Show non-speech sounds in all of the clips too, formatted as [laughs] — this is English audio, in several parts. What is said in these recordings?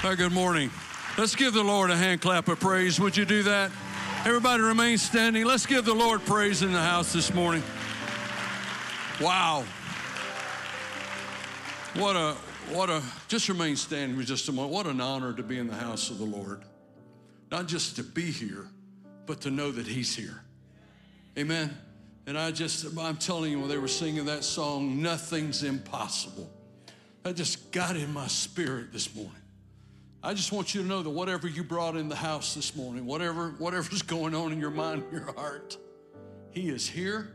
Good morning. Let's give the Lord a hand clap of praise. Would you do that? Everybody remain standing. Let's give the Lord praise in the house this morning. Wow. What a, what a, just remain standing for just a moment. What an honor to be in the house of the Lord. Not just to be here, but to know that He's here. Amen. And I just, I'm telling you, when they were singing that song, Nothing's Impossible, that just got in my spirit this morning. I just want you to know that whatever you brought in the house this morning, whatever whatever's [laughs] going on in your mind your heart, he is here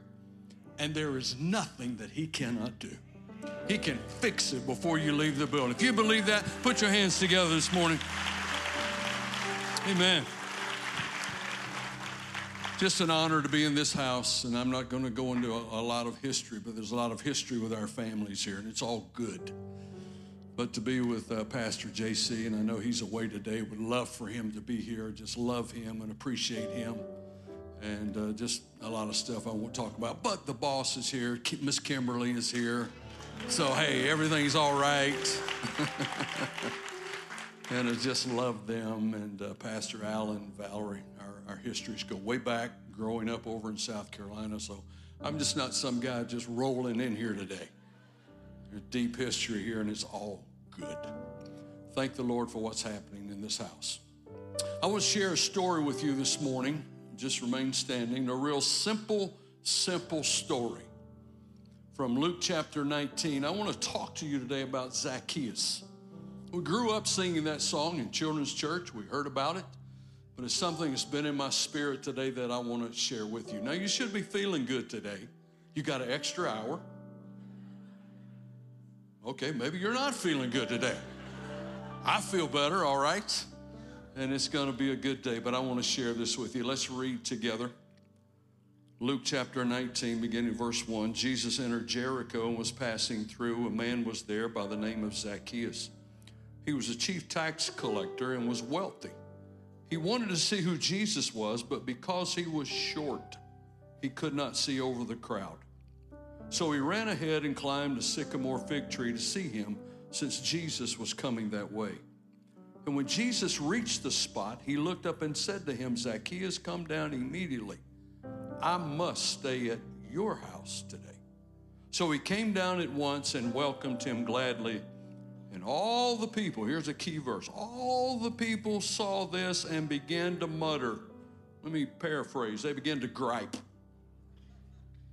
and there is nothing that he cannot do. He can fix it before you leave the building. If you believe that, put your hands together this morning. Amen. Just an honor to be in this house, and I'm not going to go into a, a lot of history, but there's a lot of history with our families here, and it's all good but to be with uh, Pastor JC, and I know he's away today. Would love for him to be here. Just love him and appreciate him, and uh, just a lot of stuff I won't talk about. But the boss is here. Miss Kimberly is here, so hey, everything's all right. [laughs] and I just love them and uh, Pastor Allen, Valerie. Our, our histories go way back, growing up over in South Carolina. So I'm just not some guy just rolling in here today. There's deep history here, and it's all good. Thank the Lord for what's happening in this house. I want to share a story with you this morning. Just remain standing. A real simple, simple story from Luke chapter 19. I want to talk to you today about Zacchaeus. We grew up singing that song in children's church. We heard about it, but it's something that's been in my spirit today that I want to share with you. Now, you should be feeling good today. You got an extra hour. Okay, maybe you're not feeling good today. I feel better, all right? And it's going to be a good day, but I want to share this with you. Let's read together. Luke chapter 19, beginning verse 1. Jesus entered Jericho and was passing through. A man was there by the name of Zacchaeus. He was a chief tax collector and was wealthy. He wanted to see who Jesus was, but because he was short, he could not see over the crowd. So he ran ahead and climbed a sycamore fig tree to see him, since Jesus was coming that way. And when Jesus reached the spot, he looked up and said to him, Zacchaeus, come down immediately. I must stay at your house today. So he came down at once and welcomed him gladly. And all the people, here's a key verse all the people saw this and began to mutter. Let me paraphrase. They began to gripe,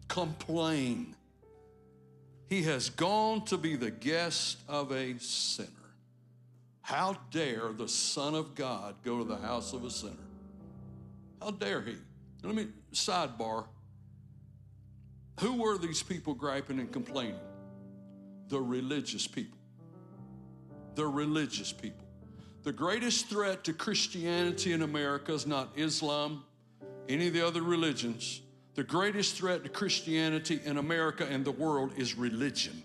complain he has gone to be the guest of a sinner. How dare the Son of God go to the house of a sinner? How dare he? Let me sidebar. Who were these people griping and complaining? The religious people. The religious people. The greatest threat to Christianity in America is not Islam, any of the other religions. The greatest threat to Christianity in America and the world is religion.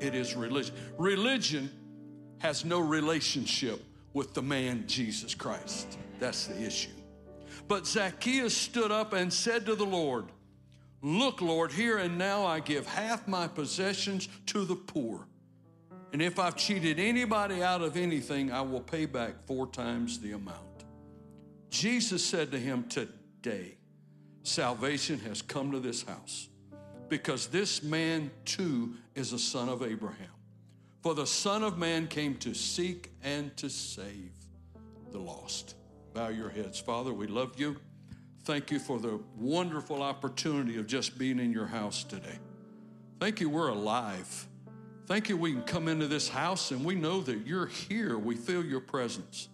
It is religion. Religion has no relationship with the man Jesus Christ. That's the issue. But Zacchaeus stood up and said to the Lord, Look, Lord, here and now I give half my possessions to the poor. And if I've cheated anybody out of anything, I will pay back four times the amount. Jesus said to him, Today, salvation has come to this house because this man too is a son of Abraham. For the Son of Man came to seek and to save the lost. Bow your heads. Father, we love you. Thank you for the wonderful opportunity of just being in your house today. Thank you, we're alive. Thank you, we can come into this house and we know that you're here. We feel your presence.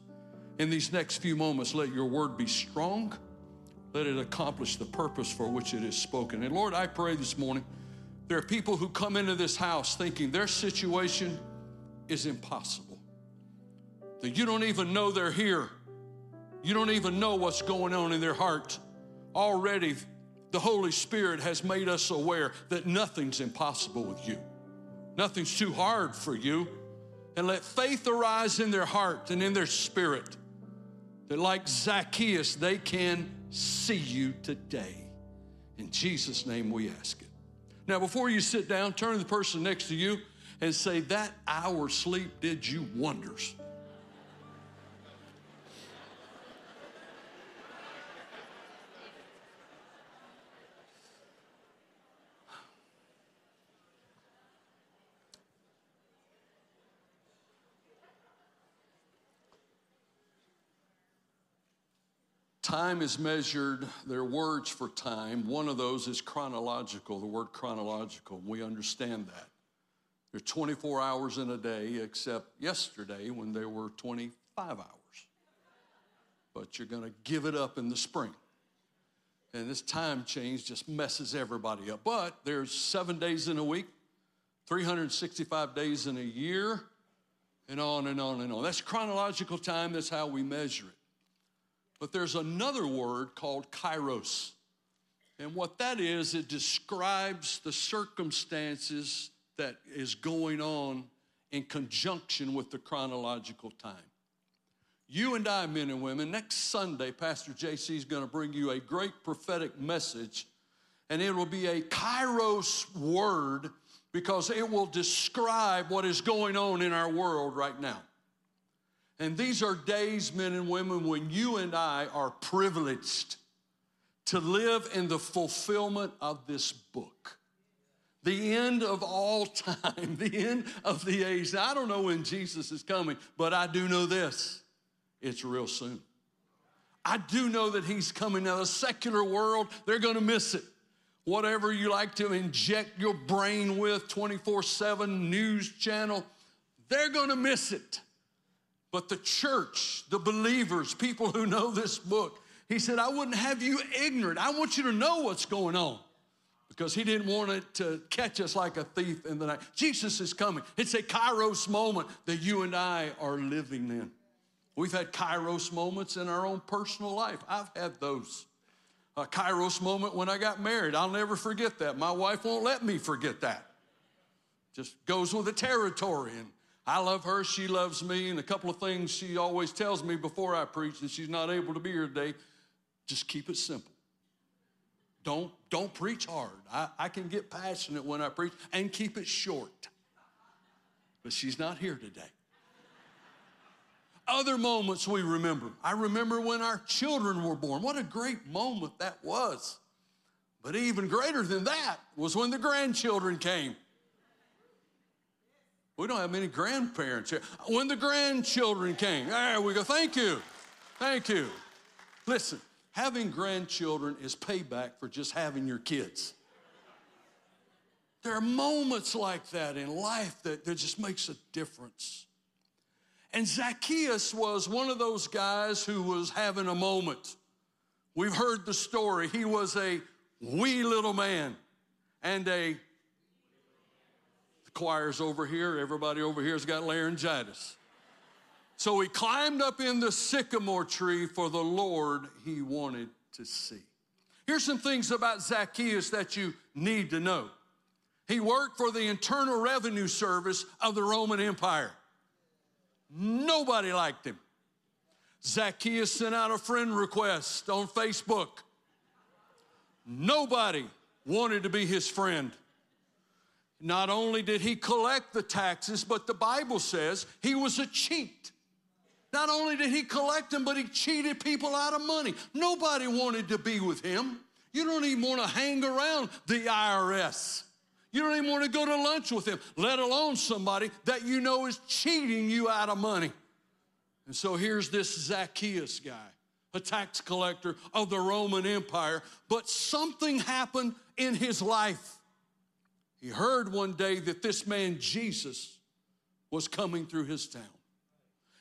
In these next few moments, let your word be strong let it accomplish the purpose for which it is spoken. And Lord, I pray this morning, there are people who come into this house thinking their situation is impossible, that you don't even know they're here. You don't even know what's going on in their heart. Already, the Holy Spirit has made us aware that nothing's impossible with you. Nothing's too hard for you. And let faith arise in their heart and in their spirit that, like Zacchaeus, they can see you today. In Jesus' name we ask it. Now, before you sit down, turn to the person next to you and say, That hour sleep did you wonders. Time is measured, there are words for time. One of those is chronological, the word chronological. We understand that. There are 24 hours in a day, except yesterday when there were 25 hours. But you're going to give it up in the spring. And this time change just messes everybody up. But there's seven days in a week, 365 days in a year, and on and on and on. That's chronological time, that's how we measure it. But there's another word called kairos. And what that is, it describes the circumstances that is going on in conjunction with the chronological time. You and I, men and women, next Sunday, Pastor JC is going to bring you a great prophetic message, and it will be a kairos word because it will describe what is going on in our world right now. And these are days, men and women, when you and I are privileged to live in the fulfillment of this book. The end of all [laughs] time, the end of the age. Now, I don't know when Jesus is coming, but I do know this it's real soon. I do know that he's coming. Now, the secular world, they're going to miss it. Whatever you like to inject your brain with 24 7 news channel, they're going to miss it. But the church, the believers, people who know this book, he said, I wouldn't have you ignorant. I want you to know what's going on because he didn't want it to catch us like a thief in the night. Jesus is coming. It's a kairos moment that you and I are living in. We've had kairos moments in our own personal life. I've had those. A kairos moment when I got married. I'll never forget that. My wife won't let me forget that. Just goes with the territory. And I love her, she loves me, and a couple of things she always tells me before I preach, and she's not able to be here today. Just keep it simple. Don't, don't preach hard. I, I can get passionate when I preach and keep it short. But she's not here today. Other moments we remember. I remember when our children were born. What a great moment that was. But even greater than that was when the grandchildren came. We don't have many grandparents here. When the grandchildren came, there we go. Thank you. Thank you. Listen, having grandchildren is payback for just having your kids. There are moments like that in life that, that just makes a difference. And Zacchaeus was one of those guys who was having a moment. We've heard the story. He was a wee little man and a choirs over here, everybody over here has got laryngitis. So he climbed up in the sycamore tree for the Lord he wanted to see. Here's some things about Zacchaeus that you need to know. He worked for the Internal Revenue Service of the Roman Empire. Nobody liked him. Zacchaeus sent out a friend request on Facebook. Nobody wanted to be his friend. Not only did he collect the taxes, but the Bible says he was a cheat. Not only did he collect them, but he cheated people out of money. Nobody wanted to be with him. You don't even want to hang around the IRS. You don't even want to go to lunch with him, let alone somebody that you know is cheating you out of money. And so here's this Zacchaeus guy, a tax collector of the Roman Empire, but something happened in his life. He heard one day that this man, Jesus, was coming through his town.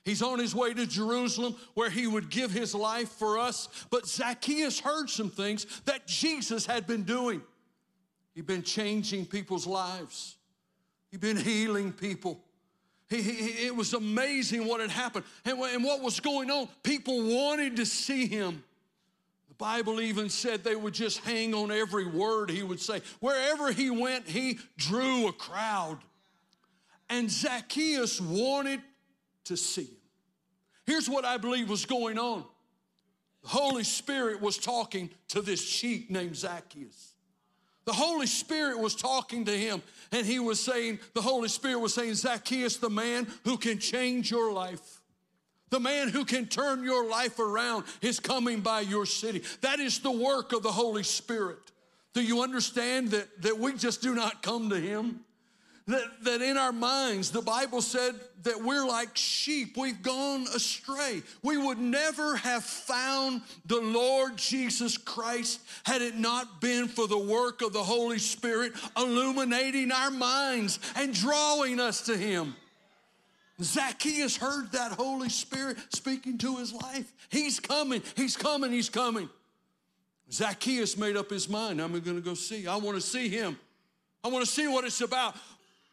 He's on his way to Jerusalem where he would give his life for us. But Zacchaeus heard some things that Jesus had been doing. He'd been changing people's lives, he'd been healing people. He, he, it was amazing what had happened. And, and what was going on, people wanted to see him. The Bible even said they would just hang on every word he would say. Wherever he went, he drew a crowd. And Zacchaeus wanted to see him. Here's what I believe was going on the Holy Spirit was talking to this sheep named Zacchaeus. The Holy Spirit was talking to him, and he was saying, The Holy Spirit was saying, Zacchaeus, the man who can change your life. The man who can turn your life around is coming by your city. That is the work of the Holy Spirit. Do you understand that, that we just do not come to him? that, that in our minds, the Bible said that we're like sheep. We've gone astray. We would never have found the Lord Jesus Christ had it not been for the work of the Holy Spirit illuminating our minds and drawing us to Him. Zacchaeus heard that Holy Spirit speaking to his life. He's coming, he's coming, he's coming. Zacchaeus made up his mind I'm going to go see. I want to see him. I want to see what it's about.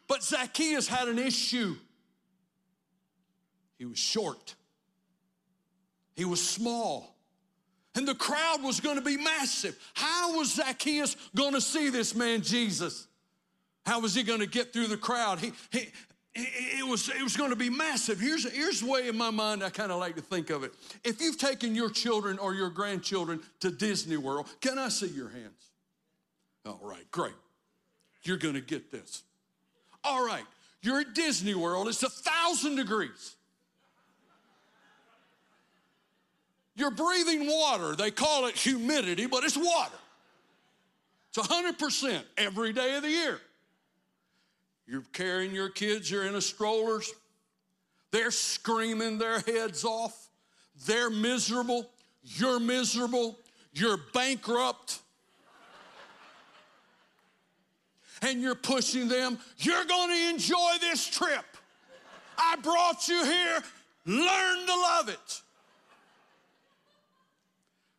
But Zacchaeus had an issue. He was short, he was small. And the crowd was going to be massive. How was Zacchaeus going to see this man Jesus? How was he going to get through the crowd? He, he, it was, it was going to be massive. Here's, here's the way in my mind I kind of like to think of it. If you've taken your children or your grandchildren to Disney World, can I see your hands? All right, great. You're going to get this. All right, you're at Disney World, it's a thousand degrees. You're breathing water. They call it humidity, but it's water. It's 100% every day of the year. You're carrying your kids, you're in a strollers. They're screaming their heads off. They're miserable. You're miserable. You're bankrupt. and you're pushing them. You're going to enjoy this trip. I brought you here. Learn to love it.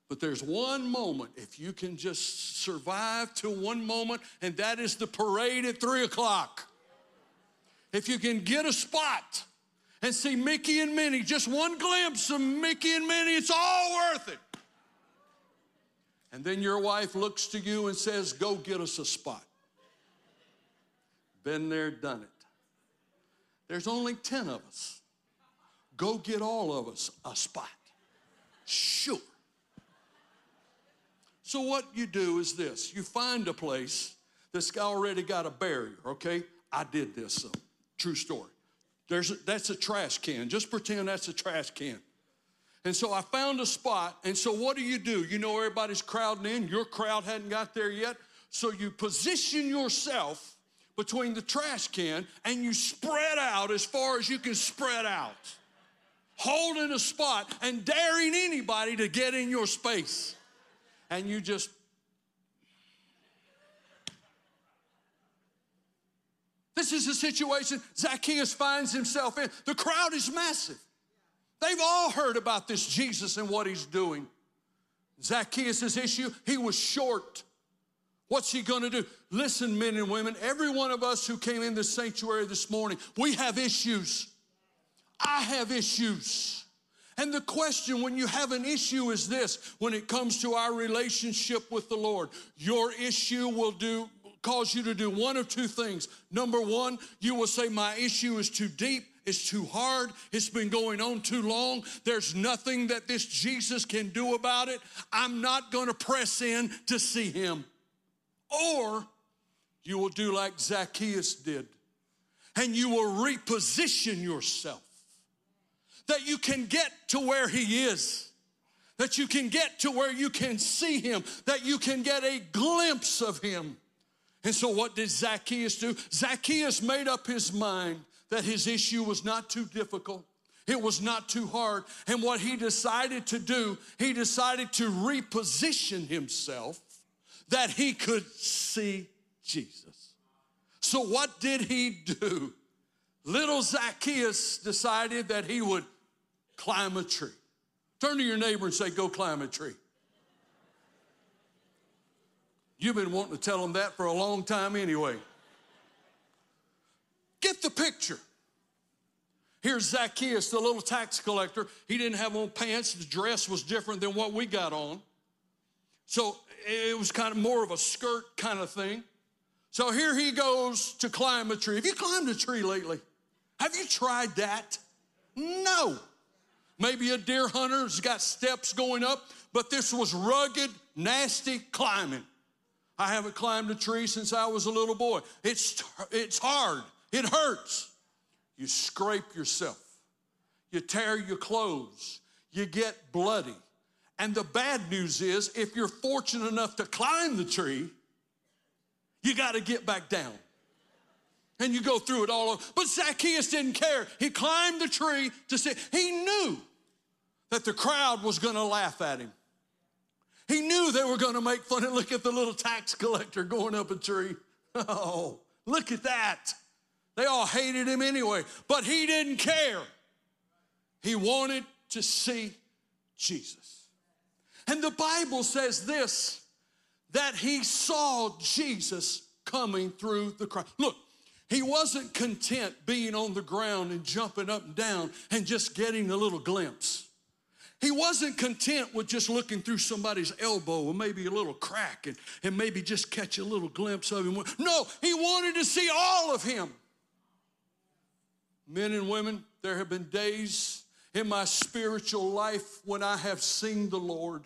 But there's one moment, if you can just survive to one moment, and that is the parade at three o'clock. If you can get a spot and see Mickey and Minnie, just one glimpse of Mickey and Minnie, it's all worth it. And then your wife looks to you and says, Go get us a spot. Been there, done it. There's only 10 of us. Go get all of us a spot. Sure. So, what you do is this you find a place that's already got a barrier, okay? I did this, so True story. There's a, that's a trash can. Just pretend that's a trash can. And so I found a spot. And so what do you do? You know everybody's crowding in. Your crowd hadn't got there yet. So you position yourself between the trash can and you spread out as far as you can spread out, holding a spot and daring anybody to get in your space. And you just This is the situation Zacchaeus finds himself in. The crowd is massive. They've all heard about this Jesus and what he's doing. Zacchaeus' issue, he was short. What's he gonna do? Listen, men and women, every one of us who came in the sanctuary this morning, we have issues. I have issues. And the question when you have an issue is this when it comes to our relationship with the Lord, your issue will do cause you to do one of two things. Number one, you will say, My issue is too deep. It's too hard. It's been going on too long. There's nothing that this Jesus can do about it. I'm not going to press in to see him. Or you will do like Zacchaeus did and you will reposition yourself that you can get to where he is, that you can get to where you can see him, that you can get a glimpse of him. And so, what did Zacchaeus do? Zacchaeus made up his mind that his issue was not too difficult. It was not too hard. And what he decided to do, he decided to reposition himself that he could see Jesus. So, what did he do? Little Zacchaeus decided that he would climb a tree. Turn to your neighbor and say, Go climb a tree. You've been wanting to tell them that for a long time anyway. Get the picture. Here's Zacchaeus, the little tax collector. He didn't have on pants, the dress was different than what we got on. So it was kind of more of a skirt kind of thing. So here he goes to climb a tree. Have you climbed a tree lately? Have you tried that? No. Maybe a deer hunter's got steps going up, but this was rugged, nasty climbing. I haven't climbed a tree since I was a little boy. It's, it's hard, it hurts. You scrape yourself, you tear your clothes, you get bloody. And the bad news is, if you're fortunate enough to climb the tree, you got to get back down. And you go through it all over. But Zacchaeus didn't care. He climbed the tree to see. He knew that the crowd was going to laugh at him. He knew they were going to make fun and look at the little tax collector going up a tree. Oh, look at that. They all hated him anyway, but he didn't care. He wanted to see Jesus. And the Bible says this that he saw Jesus coming through the crowd. Look, he wasn't content being on the ground and jumping up and down and just getting a little glimpse. He wasn't content with just looking through somebody's elbow or maybe a little crack and, and maybe just catch a little glimpse of him. No, he wanted to see all of him. Men and women, there have been days in my spiritual life when I have seen the Lord.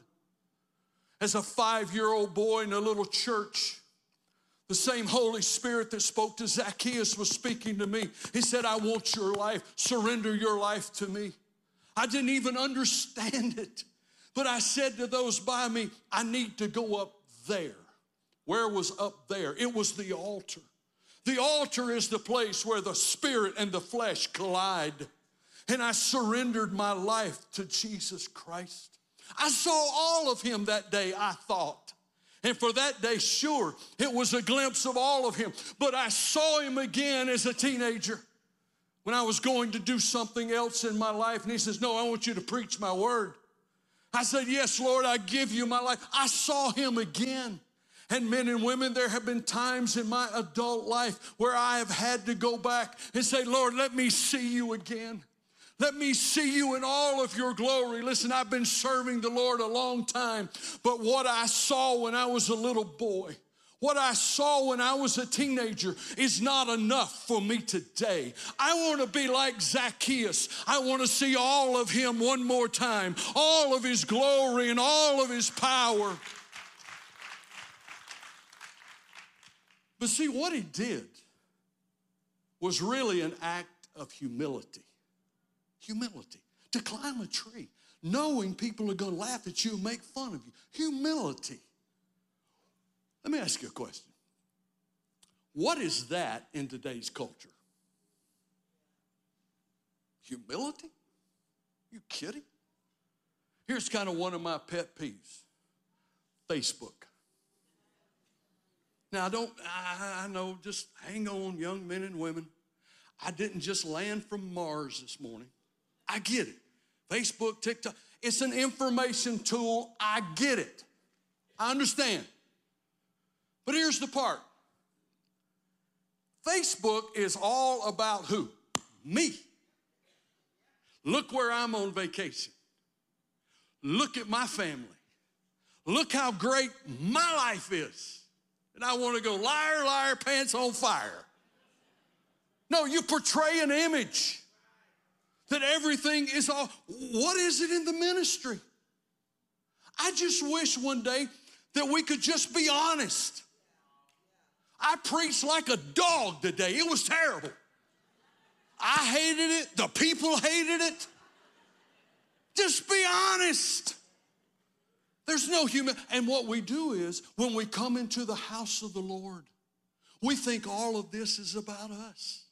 As a five year old boy in a little church, the same Holy Spirit that spoke to Zacchaeus was speaking to me. He said, I want your life. Surrender your life to me. I didn't even understand it. But I said to those by me, I need to go up there. Where was up there? It was the altar. The altar is the place where the spirit and the flesh collide. And I surrendered my life to Jesus Christ. I saw all of him that day, I thought. And for that day, sure, it was a glimpse of all of him. But I saw him again as a teenager when I was going to do something else in my life. And he says, No, I want you to preach my word. I said, Yes, Lord, I give you my life. I saw him again. And men and women, there have been times in my adult life where I have had to go back and say, Lord, let me see you again. Let me see you in all of your glory. Listen, I've been serving the Lord a long time, but what I saw when I was a little boy, what I saw when I was a teenager is not enough for me today. I want to be like Zacchaeus. I want to see all of him one more time, all of his glory and all of his power. But see, what he did was really an act of humility. Humility. To climb a tree, knowing people are going to laugh at you and make fun of you. Humility. Let me ask you a question. What is that in today's culture? Humility? You kidding? Here's kind of one of my pet peeves Facebook. Now, I don't, I, I know, just hang on, young men and women. I didn't just land from Mars this morning. I get it. Facebook, TikTok, it's an information tool. I get it. I understand. But here's the part Facebook is all about who? Me. Look where I'm on vacation. Look at my family. Look how great my life is. And I want to go liar, liar, pants on fire. No, you portray an image that everything is all. What is it in the ministry? I just wish one day that we could just be honest. I preached like a dog today. It was terrible. I hated it. The people hated it. Just be honest. There's no human. And what we do is when we come into the house of the Lord, we think all of this is about us.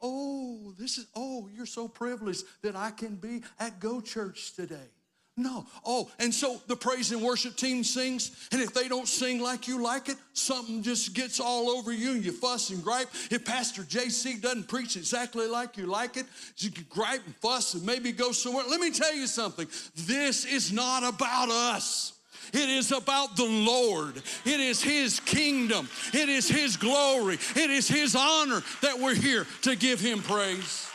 Oh, this is, oh, you're so privileged that I can be at Go Church today. No. Oh, and so the praise and worship team sings, and if they don't sing like you like it, something just gets all over you and you fuss and gripe. If Pastor JC doesn't preach exactly like you like it, you can gripe and fuss and maybe go somewhere. Let me tell you something. This is not about us. It is about the Lord. It is His kingdom. It is His glory. It is His honor that we're here to give Him praise.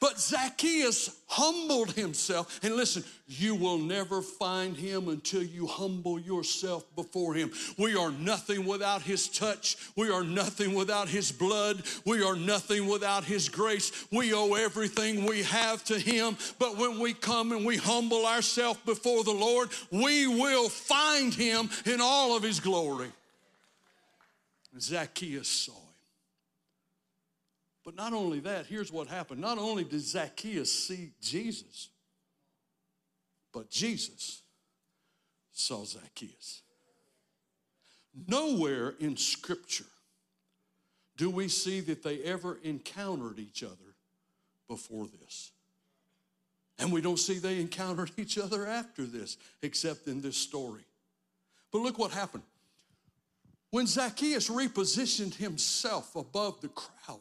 But Zacchaeus humbled himself. And listen, you will never find him until you humble yourself before him. We are nothing without his touch. We are nothing without his blood. We are nothing without his grace. We owe everything we have to him. But when we come and we humble ourselves before the Lord, we will find him in all of his glory. Zacchaeus saw but not only that, here's what happened. Not only did Zacchaeus see Jesus, but Jesus saw Zacchaeus. Nowhere in Scripture do we see that they ever encountered each other before this. And we don't see they encountered each other after this, except in this story. But look what happened. When Zacchaeus repositioned himself above the crowd,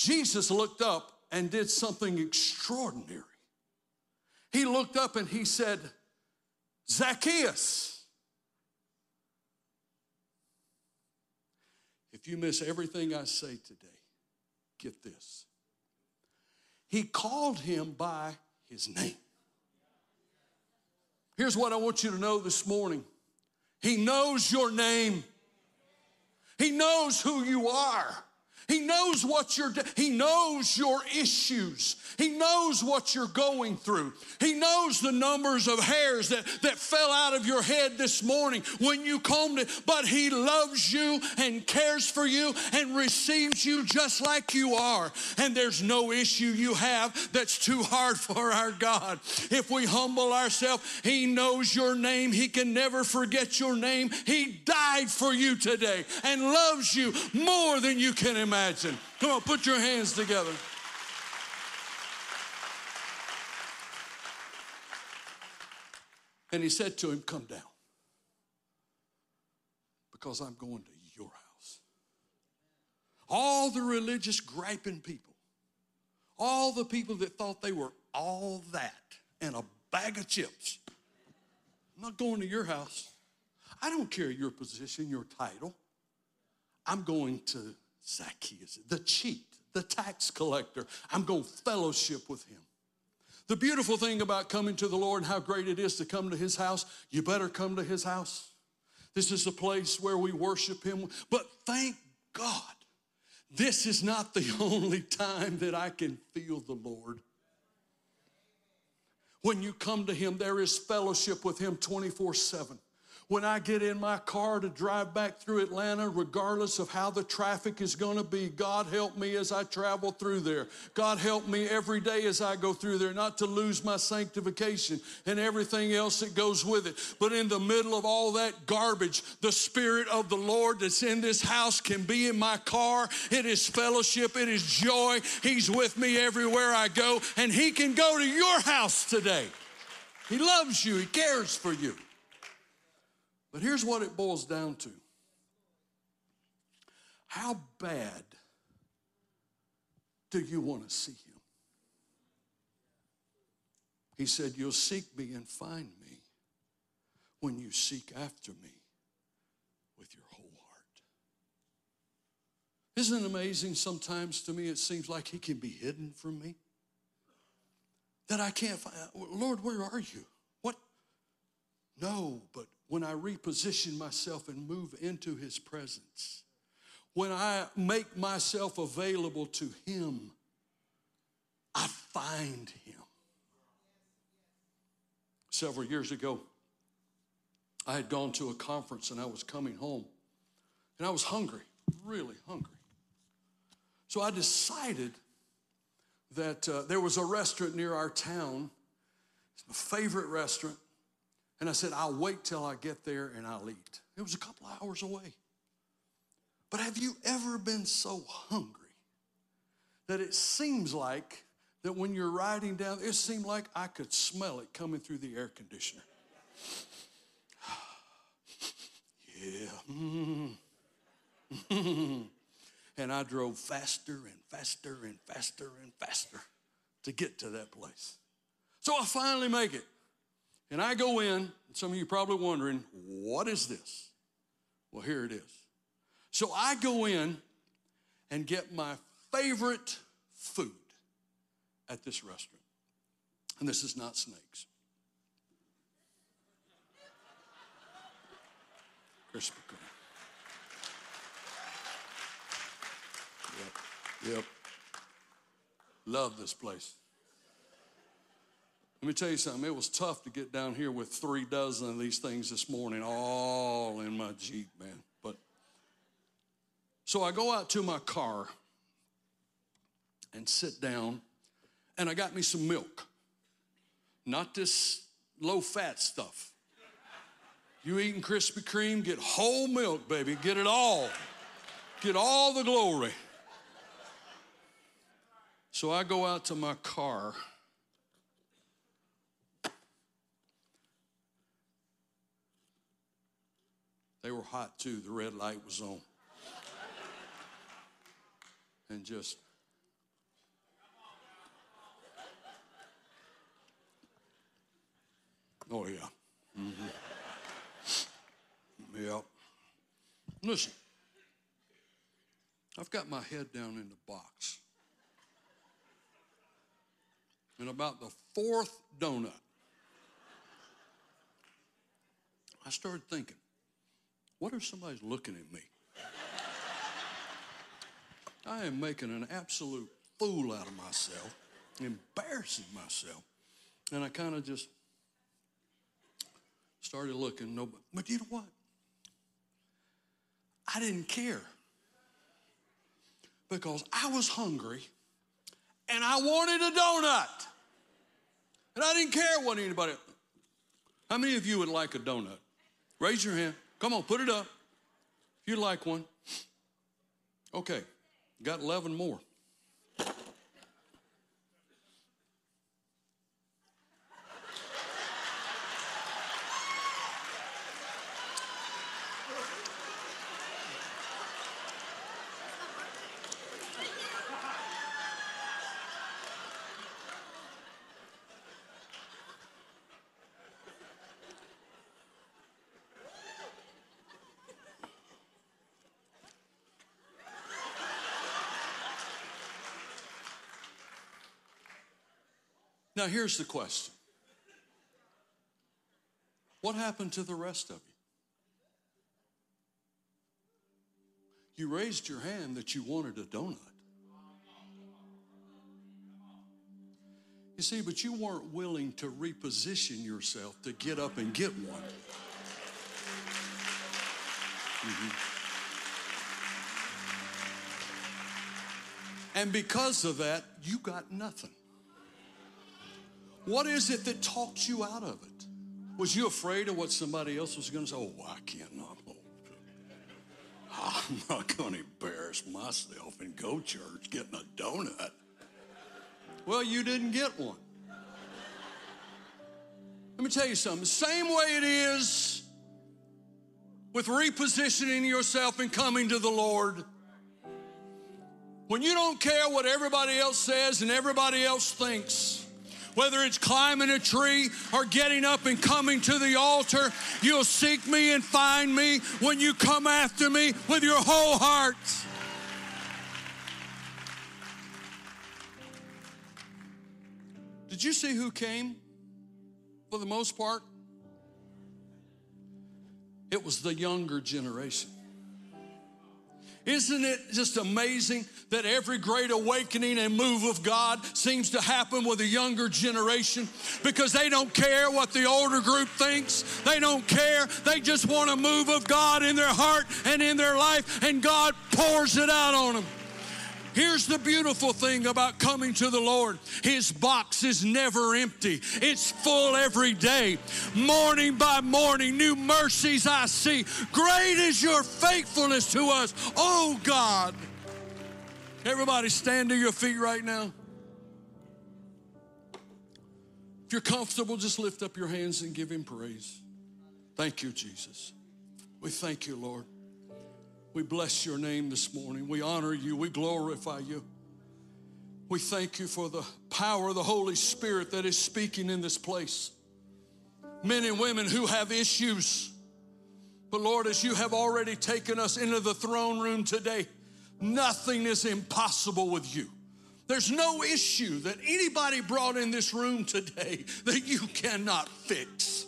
Jesus looked up and did something extraordinary. He looked up and he said, Zacchaeus. If you miss everything I say today, get this. He called him by his name. Here's what I want you to know this morning He knows your name, He knows who you are. He knows what you're he knows your issues. He knows what you're going through. He knows the numbers of hairs that, that fell out of your head this morning when you combed it, but he loves you and cares for you and receives you just like you are. And there's no issue you have that's too hard [laughs] for our God. If we humble ourselves, he knows your name. He can never forget your name. He died for you today and loves you more than you can imagine Come on, put your hands together. And he said to him, Come down, because I'm going to your house. All the religious griping people, all the people that thought they were all that and a bag of chips. I'm not going to your house. I don't care your position, your title. I'm going to Zacchaeus, the cheat, the tax collector. I'm going to fellowship with him. The beautiful thing about coming to the Lord and how great it is to come to his house, you better come to his house. This is the place where we worship him. But thank God, this is not the [laughs] only time that I can feel the Lord. When you come to him, there is fellowship with him 24 7 when I get in my car to drive back through Atlanta, regardless of how the traffic is going to be, God help me as I travel through there. God help me every day as I go through there, not to lose my sanctification and everything else that goes with it. But in the middle of all that garbage, the Spirit of the Lord that's in this house can be in my car. It is fellowship, it is joy. He's with me everywhere I go, and He can go to your house today. He loves you, He cares for you. But here's what it boils down to How bad do you want to see him? He said, You'll seek me and find me when you seek after me with your whole heart. Isn't it amazing? Sometimes to me it seems like he can be hidden from me. That I can't find, Lord, where are you? What? No, but when I reposition myself and move into His presence, when I make myself available to Him, I find Him. Several years ago, I had gone to a conference and I was coming home and I was hungry, really hungry. So I decided that uh, there was a restaurant near our town. It's my favorite restaurant. And I said, I'll wait till I get there and I'll eat. It was a couple hours away. But have you ever been so hungry that it seems like that when you're riding down, it seemed like I could smell it coming through the air conditioner. [sighs] yeah. Mm-hmm. [laughs] and I drove faster and faster and faster and faster to get to that place. So I finally make it. And I go in, some of you probably wondering, what is this? Well, here it is. So I go in and get my favorite food at this restaurant. And this is not snakes. Krispy Kreme. Yep, yep. Love this place. Let me tell you something. It was tough to get down here with three dozen of these things this morning, all in my Jeep, man. But so I go out to my car and sit down, and I got me some milk. Not this low fat stuff. You eating Krispy Kreme, get whole milk, baby. Get it all. Get all the glory. So I go out to my car. They were hot too. The red light was on. And just Oh, yeah. Mm-hmm. Yep. Listen, I've got my head down in the box. And about the fourth donut, I started thinking, what if somebody's looking at me? I am making an absolute fool out of myself, embarrassing myself. And I kind of just started looking. No, but you know what? I didn't care because I was hungry and I wanted a donut. And I didn't care what anybody. How many of you would like a donut? Raise your hand. Come on, put it up. If you'd like one. Okay, got 11 more. Now, here's the question What happened to the rest of you? You raised your hand that you wanted a donut. You see, but you weren't willing to reposition yourself to get up and get one. Mm-hmm. And because of that, you got nothing. What is it that talks you out of it? Was you afraid of what somebody else was going to say? Oh, I can't. Not. I'm not going to embarrass myself and go church getting a donut. Well, you didn't get one. Let me tell you something. Same way it is with repositioning yourself and coming to the Lord. When you don't care what everybody else says and everybody else thinks, whether it's climbing a tree or getting up and coming to the altar, you'll seek me and find me when you come after me with your whole heart. Did you see who came for the most part? It was the younger generation. Isn't it just amazing that every great awakening and move of God seems to happen with a younger generation because they don't care what the older group thinks. They don't care. They just want a move of God in their heart and in their life, and God pours it out on them. Here's the beautiful thing about coming to the Lord His box is never empty, it's full every day. Morning by morning, new mercies I see. Great is your faithfulness to us, oh God. Everybody stand to your feet right now. If you're comfortable, just lift up your hands and give Him praise. Thank you, Jesus. We thank you, Lord. We bless your name this morning. We honor you. We glorify you. We thank you for the power of the Holy Spirit that is speaking in this place. Men and women who have issues. But Lord, as you have already taken us into the throne room today, nothing is impossible with you. There's no issue that anybody brought in this room today that you cannot fix.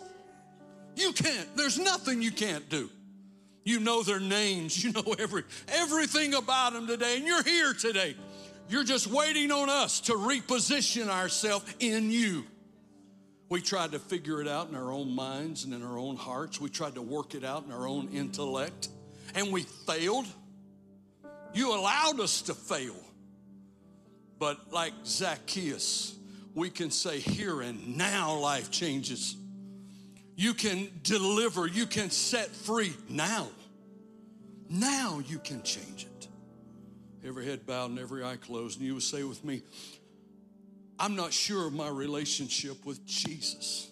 You can't. There's nothing you can't do. You know their names. You know every, everything about them today. And you're here today. You're just waiting on us to reposition ourselves in you. We tried to figure it out in our own minds and in our own hearts. We tried to work it out in our own intellect, and we failed. You allowed us to fail. But like Zacchaeus, we can say, Here and now life changes. You can deliver, you can set free now. Now you can change it. every head bowed and every eye closed, and you would say with me, I'm not sure of my relationship with Jesus.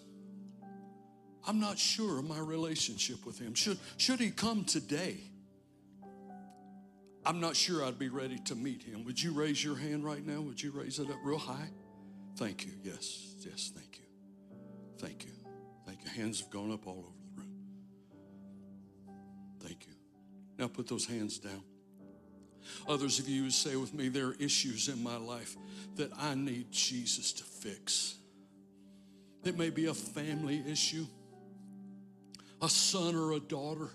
I'm not sure of my relationship with Him. Should, should He come today? I'm not sure I'd be ready to meet Him. Would you raise your hand right now? Would you raise it up real high? Thank you. Yes, yes, thank you. Thank you. Hands have gone up all over the room. Thank you. Now put those hands down. Others of you say with me, there are issues in my life that I need Jesus to fix. It may be a family issue, a son or a daughter.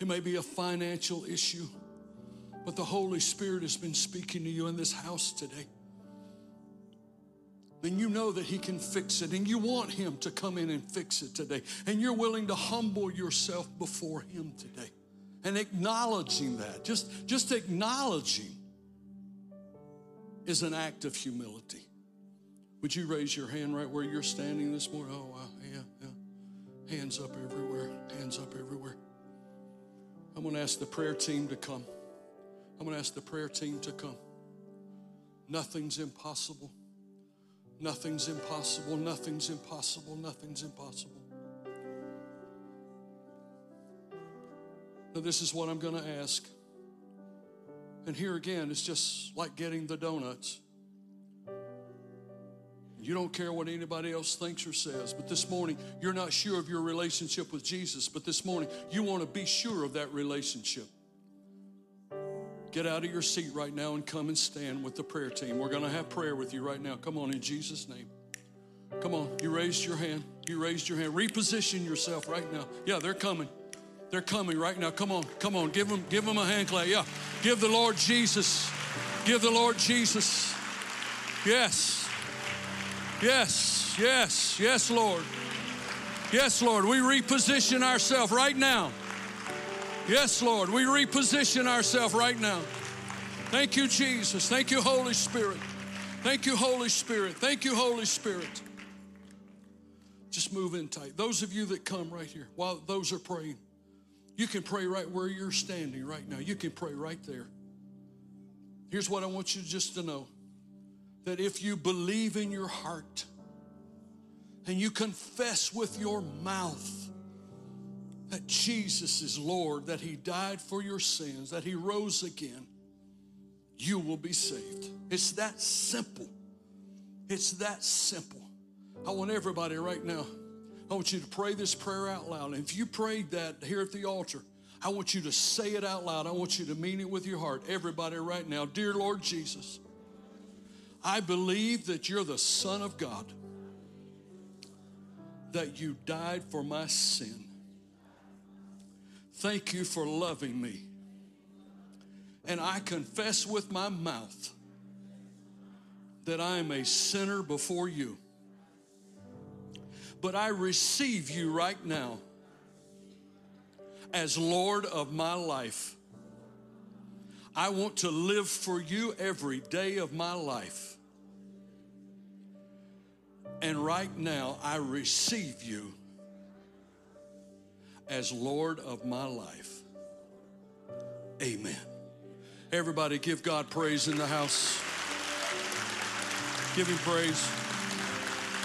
It may be a financial issue, but the Holy Spirit has been speaking to you in this house today. Then you know that He can fix it, and you want Him to come in and fix it today. And you're willing to humble yourself before Him today and acknowledging that, just, just acknowledging is an act of humility. Would you raise your hand right where you're standing this morning? Oh, wow. Yeah, yeah. Hands up everywhere. Hands up everywhere. I'm going to ask the prayer team to come. I'm going to ask the prayer team to come. Nothing's impossible. Nothing's impossible. Nothing's impossible. Nothing's impossible. Now, this is what I'm going to ask. And here again, it's just like getting the donuts. You don't care what anybody else thinks or says, but this morning, you're not sure of your relationship with Jesus, but this morning, you want to be sure of that relationship. Get out of your seat right now and come and stand with the prayer team. We're going to have prayer with you right now. Come on, in Jesus' name. Come on, you raised your hand. You raised your hand. Reposition yourself right now. Yeah, they're coming. They're coming right now. Come on, come on. Give them, give them a hand clap. Yeah. Give the Lord Jesus. Give the Lord Jesus. Yes. Yes. Yes. Yes, Lord. Yes, Lord. We reposition ourselves right now. Yes, Lord. We reposition ourselves right now. Thank you, Jesus. Thank you, Holy Spirit. Thank you, Holy Spirit. Thank you, Holy Spirit. Just move in tight. Those of you that come right here, while those are praying, you can pray right where you're standing right now. You can pray right there. Here's what I want you just to know that if you believe in your heart and you confess with your mouth that Jesus is Lord, that He died for your sins, that He rose again, you will be saved. It's that simple. It's that simple. I want everybody right now I want you to pray this prayer out loud. And if you prayed that here at the altar, I want you to say it out loud. I want you to mean it with your heart. Everybody, right now, dear Lord Jesus, I believe that you're the Son of God, that you died for my sin. Thank you for loving me. And I confess with my mouth that I am a sinner before you but I receive you right now as Lord of my life. I want to live for you every day of my life. And right now, I receive you as Lord of my life. Amen. Everybody give God praise in the house. Give him praise.